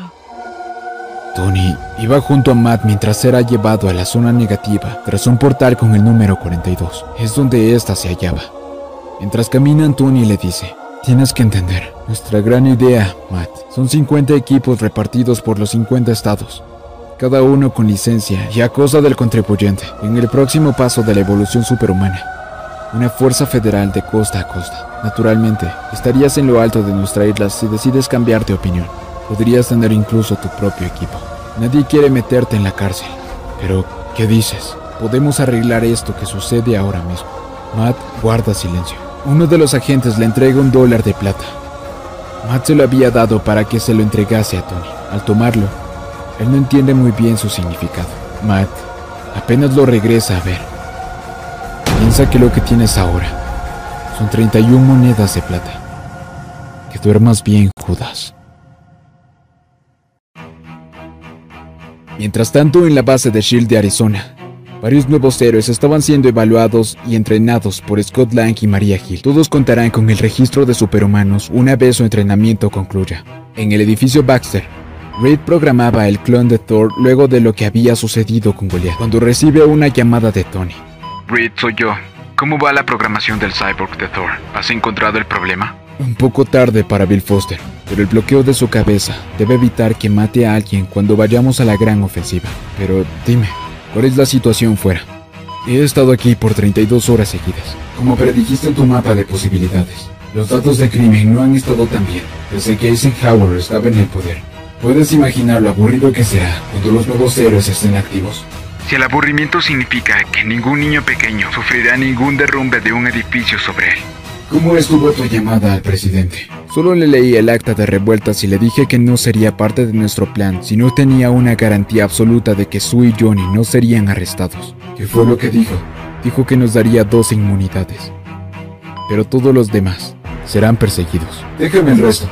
Tony iba junto a Matt mientras era llevado a la zona negativa tras un portal con el número 42. Es donde ésta se hallaba. Mientras caminan, Tony le dice, tienes que entender, nuestra gran idea, Matt, son 50 equipos repartidos por los 50 estados, cada uno con licencia y a cosa del contribuyente, en el próximo paso de la evolución superhumana. Una fuerza federal de costa a costa. Naturalmente, estarías en lo alto de nuestra isla si decides cambiar de opinión. Podrías tener incluso tu propio equipo. Nadie quiere meterte en la cárcel. Pero, ¿qué dices? Podemos arreglar esto que sucede ahora mismo. Matt guarda silencio. Uno de los agentes le entrega un dólar de plata. Matt se lo había dado para que se lo entregase a Tony. Al tomarlo, él no entiende muy bien su significado. Matt apenas lo regresa a ver. Piensa que lo que tienes ahora son 31 monedas de plata. Que duermas bien, Judas. Mientras tanto, en la base de Shield de Arizona, varios nuevos héroes estaban siendo evaluados y entrenados por Scott Lang y Maria Hill. Todos contarán con el registro de superhumanos una vez su entrenamiento concluya. En el edificio Baxter, Reed programaba el clon de Thor luego de lo que había sucedido con Goliath, cuando recibe una llamada de Tony. Reed, soy yo. ¿Cómo va la programación del cyborg de Thor? ¿Has encontrado el problema? Un poco tarde para Bill Foster, pero el bloqueo de su cabeza debe evitar que mate a alguien cuando vayamos a la gran ofensiva. Pero dime, ¿cuál es la situación fuera? He estado aquí por 32 horas seguidas. Como predijiste en tu mapa de posibilidades, los datos de crimen no han estado tan bien desde que Eisenhower estaba en el poder. ¿Puedes imaginar lo aburrido que será cuando los nuevos héroes estén activos? Si el aburrimiento significa que ningún niño pequeño sufrirá ningún derrumbe de un edificio sobre él, ¿Cómo estuvo tu llamada al presidente? Solo le leí el acta de revueltas y le dije que no sería parte de nuestro plan si no tenía una garantía absoluta de que Sue y Johnny no serían arrestados. ¿Qué fue lo que dijo? Dijo que nos daría dos inmunidades. Pero todos los demás serán perseguidos. Déjame el resto.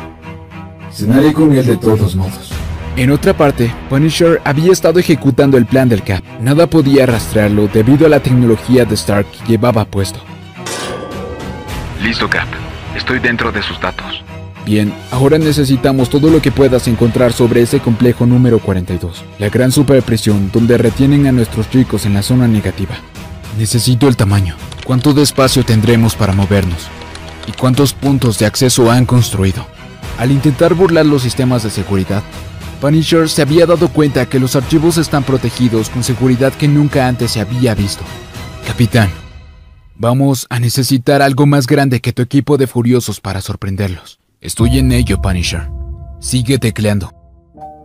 Cenaré con él de todos modos. En otra parte, Punisher había estado ejecutando el plan del Cap. Nada podía rastrearlo debido a la tecnología de Stark que llevaba puesto. Listo, Cap. Estoy dentro de sus datos. Bien, ahora necesitamos todo lo que puedas encontrar sobre ese complejo número 42, la gran superprisión donde retienen a nuestros chicos en la zona negativa. Necesito el tamaño. ¿Cuánto de espacio tendremos para movernos? ¿Y cuántos puntos de acceso han construido? Al intentar burlar los sistemas de seguridad, Punisher se había dado cuenta que los archivos están protegidos con seguridad que nunca antes se había visto. Capitán, vamos a necesitar algo más grande que tu equipo de furiosos para sorprenderlos. Estoy en ello, Punisher. Sigue tecleando.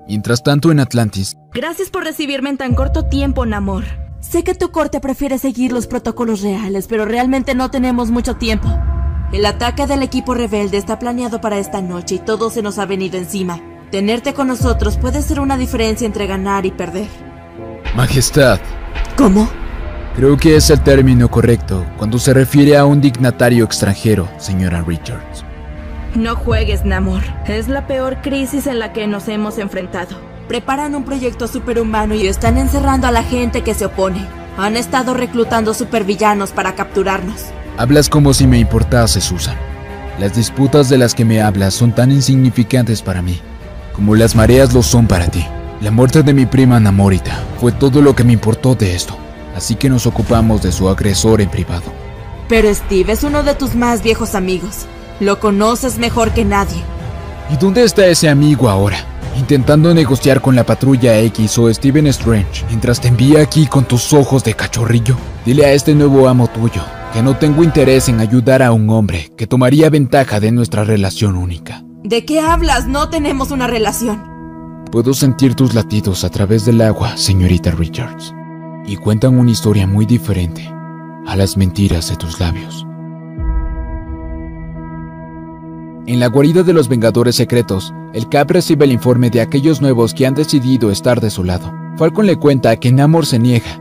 Mientras tanto, en Atlantis, Gracias por recibirme en tan corto tiempo, Namor. Sé que tu corte prefiere seguir los protocolos reales, pero realmente no tenemos mucho tiempo. El ataque del equipo rebelde está planeado para esta noche y todo se nos ha venido encima. Tenerte con nosotros puede ser una diferencia entre ganar y perder. Majestad, ¿Cómo? Creo que es el término correcto cuando se refiere a un dignatario extranjero, señora Richards. No juegues, Namor. Es la peor crisis en la que nos hemos enfrentado. Preparan un proyecto superhumano y están encerrando a la gente que se opone. Han estado reclutando supervillanos para capturarnos. Hablas como si me importase, Susan. Las disputas de las que me hablas son tan insignificantes para mí, como las mareas lo son para ti. La muerte de mi prima Namorita fue todo lo que me importó de esto, así que nos ocupamos de su agresor en privado. Pero Steve es uno de tus más viejos amigos. Lo conoces mejor que nadie. ¿Y dónde está ese amigo ahora? Intentando negociar con la patrulla X o Steven Strange mientras te envía aquí con tus ojos de cachorrillo. Dile a este nuevo amo tuyo que no tengo interés en ayudar a un hombre que tomaría ventaja de nuestra relación única. ¿De qué hablas? No tenemos una relación. Puedo sentir tus latidos a través del agua, señorita Richards, y cuentan una historia muy diferente a las mentiras de tus labios. En la guarida de los Vengadores Secretos, el Cap recibe el informe de aquellos nuevos que han decidido estar de su lado. Falcon le cuenta que Namor se niega.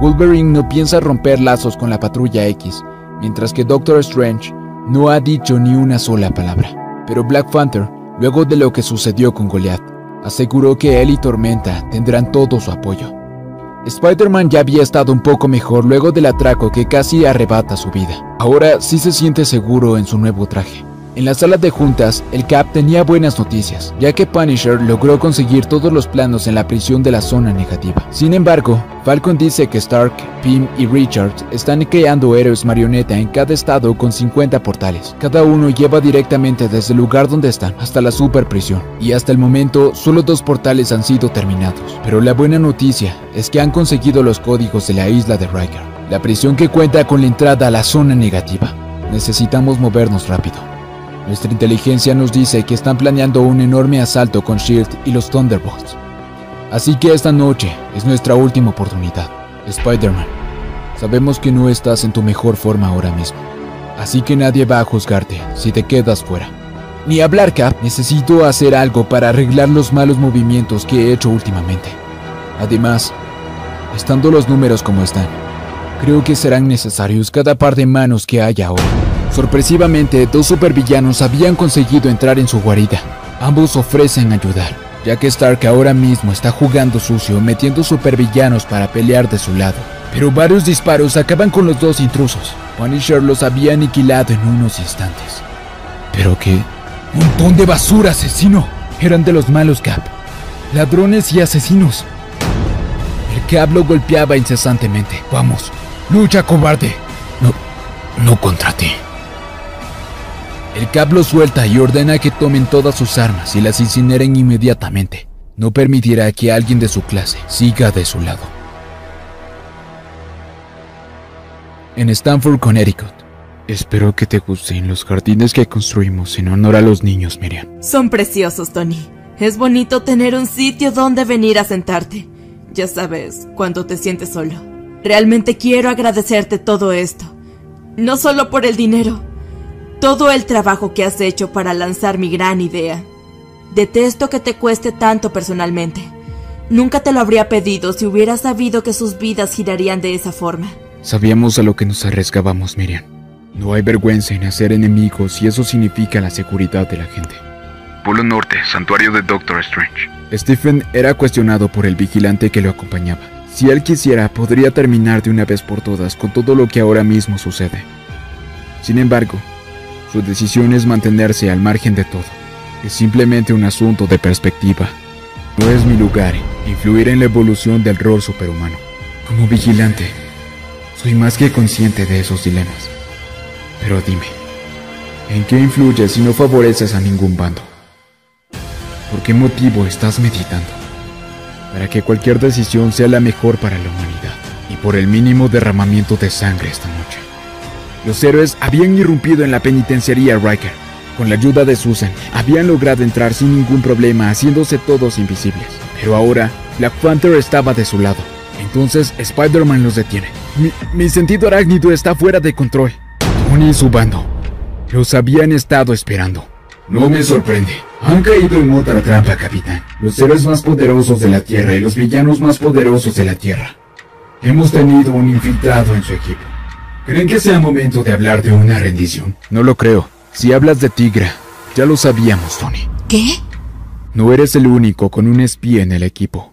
Wolverine no piensa romper lazos con la Patrulla X, mientras que Doctor Strange no ha dicho ni una sola palabra. Pero Black Panther, luego de lo que sucedió con Goliath, aseguró que él y Tormenta tendrán todo su apoyo. Spider-Man ya había estado un poco mejor luego del atraco que casi arrebata su vida. Ahora sí se siente seguro en su nuevo traje. En la sala de juntas, el Cap tenía buenas noticias, ya que Punisher logró conseguir todos los planos en la prisión de la zona negativa. Sin embargo, Falcon dice que Stark, Pym y Richards están creando héroes marioneta en cada estado con 50 portales. Cada uno lleva directamente desde el lugar donde están hasta la super prisión. Y hasta el momento, solo dos portales han sido terminados. Pero la buena noticia es que han conseguido los códigos de la isla de Riker, la prisión que cuenta con la entrada a la zona negativa. Necesitamos movernos rápido. Nuestra inteligencia nos dice que están planeando un enorme asalto con Shield y los Thunderbolts. Así que esta noche es nuestra última oportunidad. Spider-Man, sabemos que no estás en tu mejor forma ahora mismo. Así que nadie va a juzgarte si te quedas fuera. Ni hablar, Cap. Necesito hacer algo para arreglar los malos movimientos que he hecho últimamente. Además, estando los números como están, creo que serán necesarios cada par de manos que haya ahora. Sorpresivamente, dos supervillanos habían conseguido entrar en su guarida. Ambos ofrecen ayudar, ya que Stark ahora mismo está jugando sucio, metiendo supervillanos para pelear de su lado. Pero varios disparos acaban con los dos intrusos. Punisher los había aniquilado en unos instantes. ¿Pero qué? ¡Montón de basura, asesino! Eran de los malos, Cap. Ladrones y asesinos. El Cap lo golpeaba incesantemente. Vamos, lucha, cobarde. No, no contra ti. El Cap lo suelta y ordena que tomen todas sus armas y las incineren inmediatamente. No permitirá que alguien de su clase siga de su lado. En Stanford, Connecticut. Espero que te gusten los jardines que construimos en honor a los niños, Miriam. Son preciosos, Tony. Es bonito tener un sitio donde venir a sentarte. Ya sabes, cuando te sientes solo. Realmente quiero agradecerte todo esto. No solo por el dinero, todo el trabajo que has hecho para lanzar mi gran idea. Detesto que te cueste tanto personalmente. Nunca te lo habría pedido si hubiera sabido que sus vidas girarían de esa forma. Sabíamos a lo que nos arriesgábamos, Miriam. No hay vergüenza en hacer enemigos y eso significa la seguridad de la gente. Polo Norte, santuario de Doctor Strange. Stephen era cuestionado por el vigilante que lo acompañaba. Si él quisiera, podría terminar de una vez por todas con todo lo que ahora mismo sucede. Sin embargo, su decisión es mantenerse al margen de todo. Es simplemente un asunto de perspectiva. No es mi lugar influir en la evolución del rol superhumano. Como vigilante, soy más que consciente de esos dilemas. Pero dime, ¿en qué influye si no favoreces a ningún bando? ¿Por qué motivo estás meditando? Para que cualquier decisión sea la mejor para la humanidad y por el mínimo derramamiento de sangre esta noche. Los héroes habían irrumpido en la penitenciaría Riker. Con la ayuda de Susan, habían logrado entrar sin ningún problema, haciéndose todos invisibles. Pero ahora, Black Panther estaba de su lado. Entonces, Spider-Man los detiene. Mi, mi sentido arácnido está fuera de control. Tony y su bando los habían estado esperando. No me sorprende. Han caído en otra trampa, capitán. Los héroes más poderosos de la Tierra y los villanos más poderosos de la Tierra. Hemos tenido un infiltrado en su equipo. ¿Creen que sea momento de hablar de una rendición? No lo creo. Si hablas de Tigra, ya lo sabíamos, Tony. ¿Qué? No eres el único con un espía en el equipo.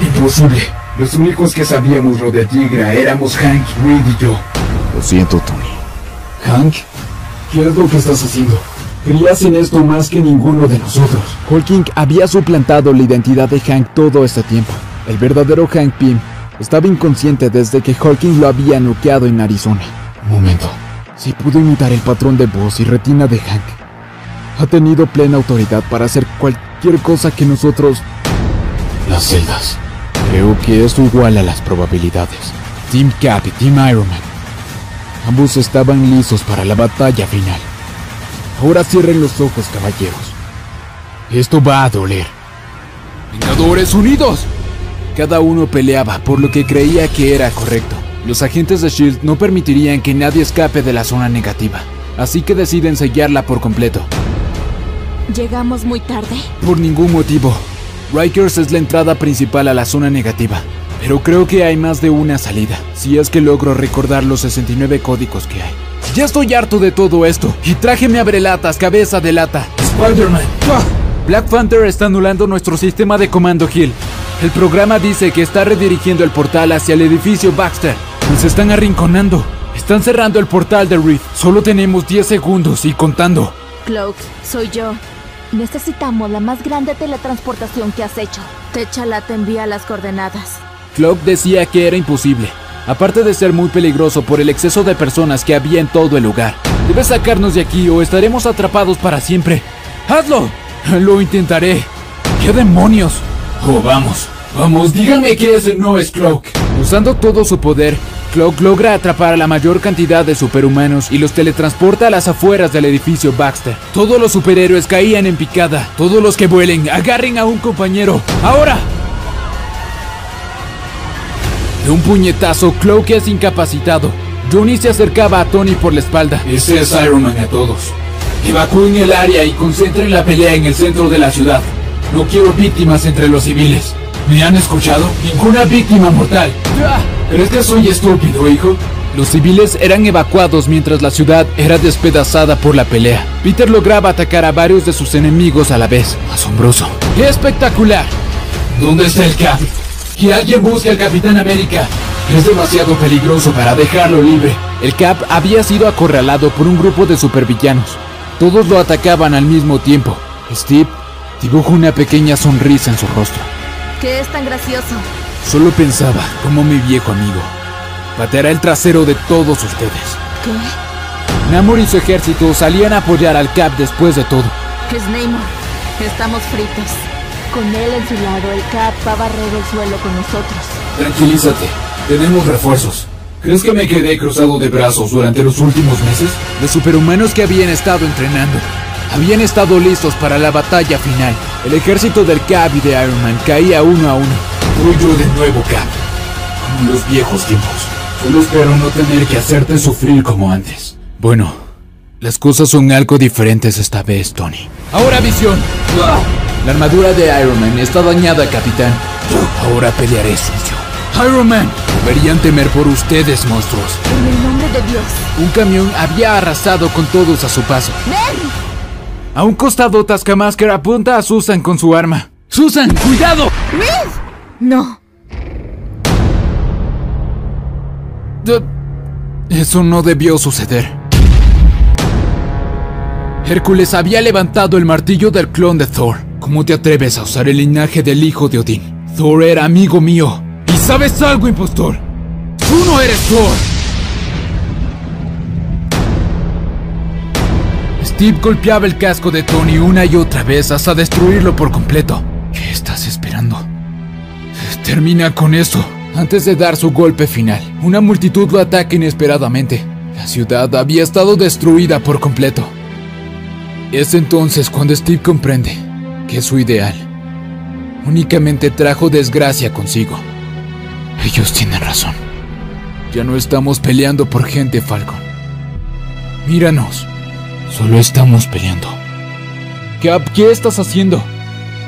I- imposible. Los únicos que sabíamos lo de Tigra éramos Hank, Reed y yo. Lo siento, Tony. Hank, ¿qué es lo que estás haciendo? Creías en esto más que ninguno de nosotros. Hulking había suplantado la identidad de Hank todo este tiempo. El verdadero Hank Pym estaba inconsciente desde que Hulking lo había noqueado en Arizona. Un momento. Si pudo imitar el patrón de voz y retina de Hank, ha tenido plena autoridad para hacer cualquier cosa que nosotros... Las celdas. Creo que es igual a las probabilidades. Team Cap y Team Iron Man. Ambos estaban listos para la batalla final. Ahora cierren los ojos, caballeros. Esto va a doler. ¡Vengadores Unidos! Cada uno peleaba por lo que creía que era correcto. Los agentes de SHIELD no permitirían que nadie escape de la zona negativa, así que deciden sellarla por completo. ¿Llegamos muy tarde? Por ningún motivo. Rikers es la entrada principal a la zona negativa, pero creo que hay más de una salida, si es que logro recordar los 69 códigos que hay. Ya estoy harto de todo esto, y trájeme abrelatas, cabeza de lata. Spider-Man. Black Panther está anulando nuestro sistema de comando Hill. El programa dice que está redirigiendo el portal hacia el edificio Baxter. Nos están arrinconando. Están cerrando el portal de Reed. Solo tenemos 10 segundos y contando. Cloak, soy yo. Necesitamos la más grande teletransportación que has hecho. Techala te envía las coordenadas. Cloak decía que era imposible, aparte de ser muy peligroso por el exceso de personas que había en todo el lugar. Debes sacarnos de aquí o estaremos atrapados para siempre. ¡Hazlo! Lo intentaré. ¿Qué demonios? Oh, vamos. Vamos, díganme que ese no es Cloak. Usando todo su poder, Cloak logra atrapar a la mayor cantidad de superhumanos y los teletransporta a las afueras del edificio Baxter. Todos los superhéroes caían en picada. Todos los que vuelen, agarren a un compañero. ¡Ahora! De un puñetazo, Cloak es incapacitado. Johnny se acercaba a Tony por la espalda. Ese es Iron Man a todos. Evacúen el área y concentren la pelea en el centro de la ciudad. No quiero víctimas entre los civiles. ¿Me han escuchado? Ninguna víctima mortal. ¿Crees que soy estúpido, hijo? Los civiles eran evacuados mientras la ciudad era despedazada por la pelea. Peter lograba atacar a varios de sus enemigos a la vez. Asombroso. ¡Espectacular! ¿Dónde está el Cap? Que alguien busque al Capitán América. Es demasiado peligroso para dejarlo libre. El Cap había sido acorralado por un grupo de supervillanos. Todos lo atacaban al mismo tiempo. Steve dibujó una pequeña sonrisa en su rostro. ¿Qué es tan gracioso? Solo pensaba como mi viejo amigo pateará el trasero de todos ustedes. ¿Qué? Namor y su ejército salían a apoyar al Cap después de todo. Es Namor. Estamos fritos. Con él en su lado, el Cap va a barrer el suelo con nosotros. Tranquilízate. Tenemos refuerzos. ¿Crees que me quedé cruzado de brazos durante los últimos meses? Los superhumanos que habían estado entrenando habían estado listos para la batalla final. El ejército del Cap y de Iron Man caía uno a uno. Fui yo de nuevo, Cap. Como los viejos tiempos. Solo espero no tener que hacerte sufrir como antes. Bueno, Las cosas son algo diferentes esta vez, Tony. Ahora visión. La armadura de Iron Man está dañada, capitán. Ahora pelearé sucio. Iron Man, deberían temer por ustedes, monstruos. En el nombre de Dios. Un camión había arrasado con todos a su paso. ¡Ven! A un costado, Taskmaster apunta a Susan con su arma. ¡Susan, cuidado! No. Eso no debió suceder. Hércules había levantado el martillo del clon de Thor. ¿Cómo te atreves a usar el linaje del hijo de Odín? Thor era amigo mío. ¿Y sabes algo, impostor? ¡Tú no eres Thor! Steve golpeaba el casco de Tony una y otra vez hasta destruirlo por completo. ¿Qué estás esperando? Termina con eso. Antes de dar su golpe final, una multitud lo ataca inesperadamente. La ciudad había estado destruida por completo. Es entonces cuando Steve comprende que su ideal únicamente trajo desgracia consigo. Ellos tienen razón. Ya no estamos peleando por gente, Falcon. Míranos. Solo estamos peleando. Cap, ¿qué estás haciendo?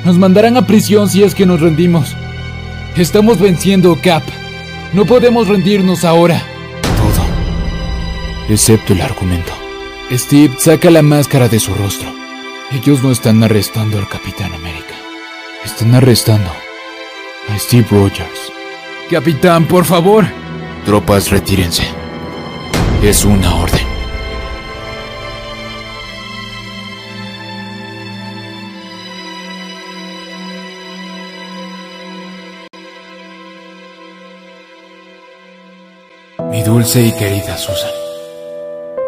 Nos mandarán a prisión si es que nos rendimos. Estamos venciendo, Cap. No podemos rendirnos ahora. Todo. Excepto el argumento. Steve saca la máscara de su rostro. Ellos no están arrestando al Capitán América. Están arrestando a Steve Rogers. Capitán, por favor. Tropas, retírense. Es una orden. Dulce y querida Susan.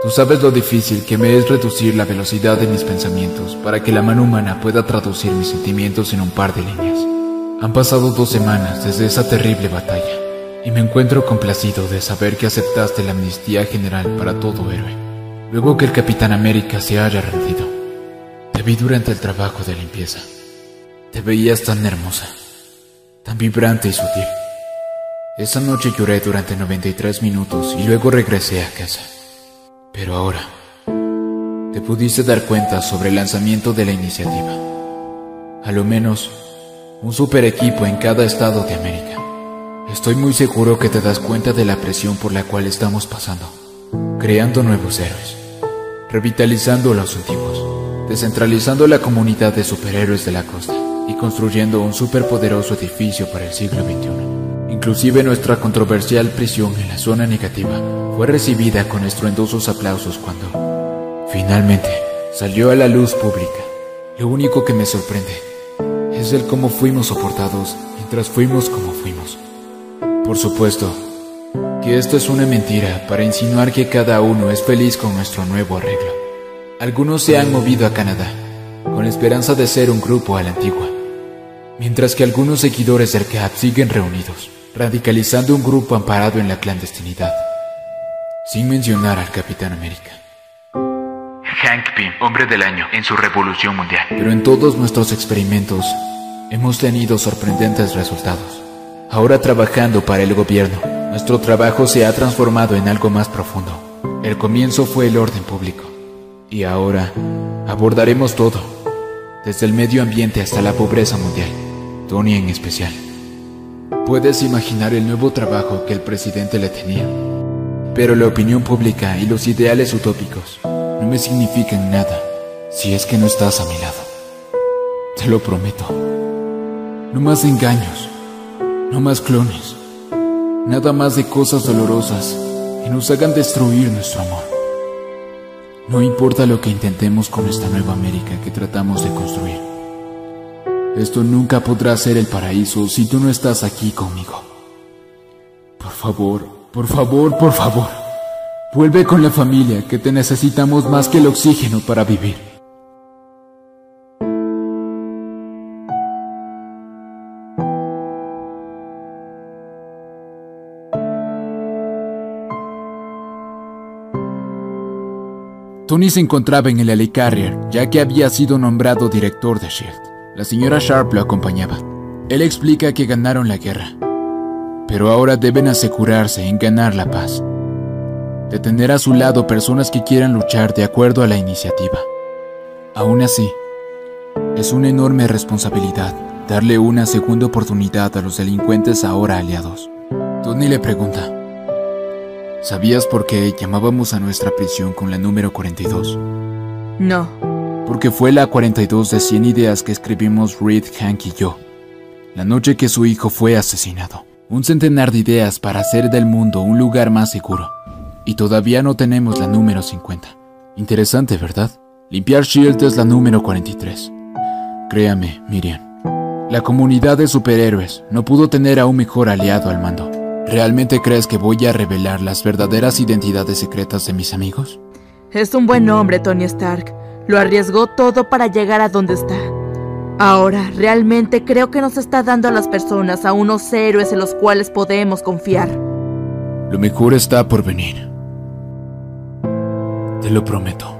Tú sabes lo difícil que me es reducir la velocidad de mis pensamientos para que la mano humana pueda traducir mis sentimientos en un par de líneas. Han pasado dos semanas desde esa terrible batalla y me encuentro complacido de saber que aceptaste la amnistía general para todo héroe. Luego que el Capitán América se haya rendido, te vi durante el trabajo de limpieza. Te veías tan hermosa, tan vibrante y sutil. Esa noche lloré durante 93 minutos y luego regresé a casa. Pero ahora, te pudiste dar cuenta sobre el lanzamiento de la iniciativa. A lo menos, un super equipo en cada estado de América. Estoy muy seguro que te das cuenta de la presión por la cual estamos pasando. Creando nuevos héroes. Revitalizando a los antiguos. Descentralizando la comunidad de superhéroes de la costa. Y construyendo un superpoderoso edificio para el siglo XXI. Inclusive nuestra controversial prisión en la zona negativa fue recibida con estruendosos aplausos cuando, finalmente, salió a la luz pública. Lo único que me sorprende es el cómo fuimos soportados mientras fuimos como fuimos. Por supuesto, que esto es una mentira para insinuar que cada uno es feliz con nuestro nuevo arreglo. Algunos se han movido a Canadá, con la esperanza de ser un grupo a la antigua, mientras que algunos seguidores del CAP siguen reunidos radicalizando un grupo amparado en la clandestinidad, sin mencionar al Capitán América. Hank Pym, hombre del año en su revolución mundial. Pero en todos nuestros experimentos hemos tenido sorprendentes resultados. Ahora trabajando para el gobierno, nuestro trabajo se ha transformado en algo más profundo. El comienzo fue el orden público. Y ahora abordaremos todo, desde el medio ambiente hasta la pobreza mundial, Tony en especial. Puedes imaginar el nuevo trabajo que el presidente le tenía. Pero la opinión pública y los ideales utópicos no me significan nada si es que no estás a mi lado. Te lo prometo. No más engaños, no más clones, nada más de cosas dolorosas que nos hagan destruir nuestro amor. No importa lo que intentemos con esta nueva América que tratamos de construir. Esto nunca podrá ser el paraíso si tú no estás aquí conmigo. Por favor, por favor, por favor. Vuelve con la familia que te necesitamos más que el oxígeno para vivir. Tony se encontraba en el Helicarrier, ya que había sido nombrado director de SHIELD. La señora Sharp lo acompañaba. Él explica que ganaron la guerra, pero ahora deben asegurarse en ganar la paz. de tener a su lado personas que quieran luchar de acuerdo a la iniciativa. Aún así, es una enorme responsabilidad darle una segunda oportunidad a los delincuentes ahora aliados. Tony le pregunta, ¿sabías por qué llamábamos a nuestra prisión con la número 42? No. Porque fue la 42 de 100 ideas que escribimos Reed, Hank y yo, la noche que su hijo fue asesinado. Un centenar de ideas para hacer del mundo un lugar más seguro. Y todavía no tenemos la número 50. Interesante, ¿verdad? Limpiar Shield es la número 43. Créame, Miriam. La comunidad de superhéroes no pudo tener a un mejor aliado al mando. ¿Realmente crees que voy a revelar las verdaderas identidades secretas de mis amigos? Es un buen hombre, Tony Stark. Lo arriesgó todo para llegar a donde está. Ahora, realmente creo que nos está dando a las personas a unos héroes en los cuales podemos confiar. Lo mejor está por venir. Te lo prometo.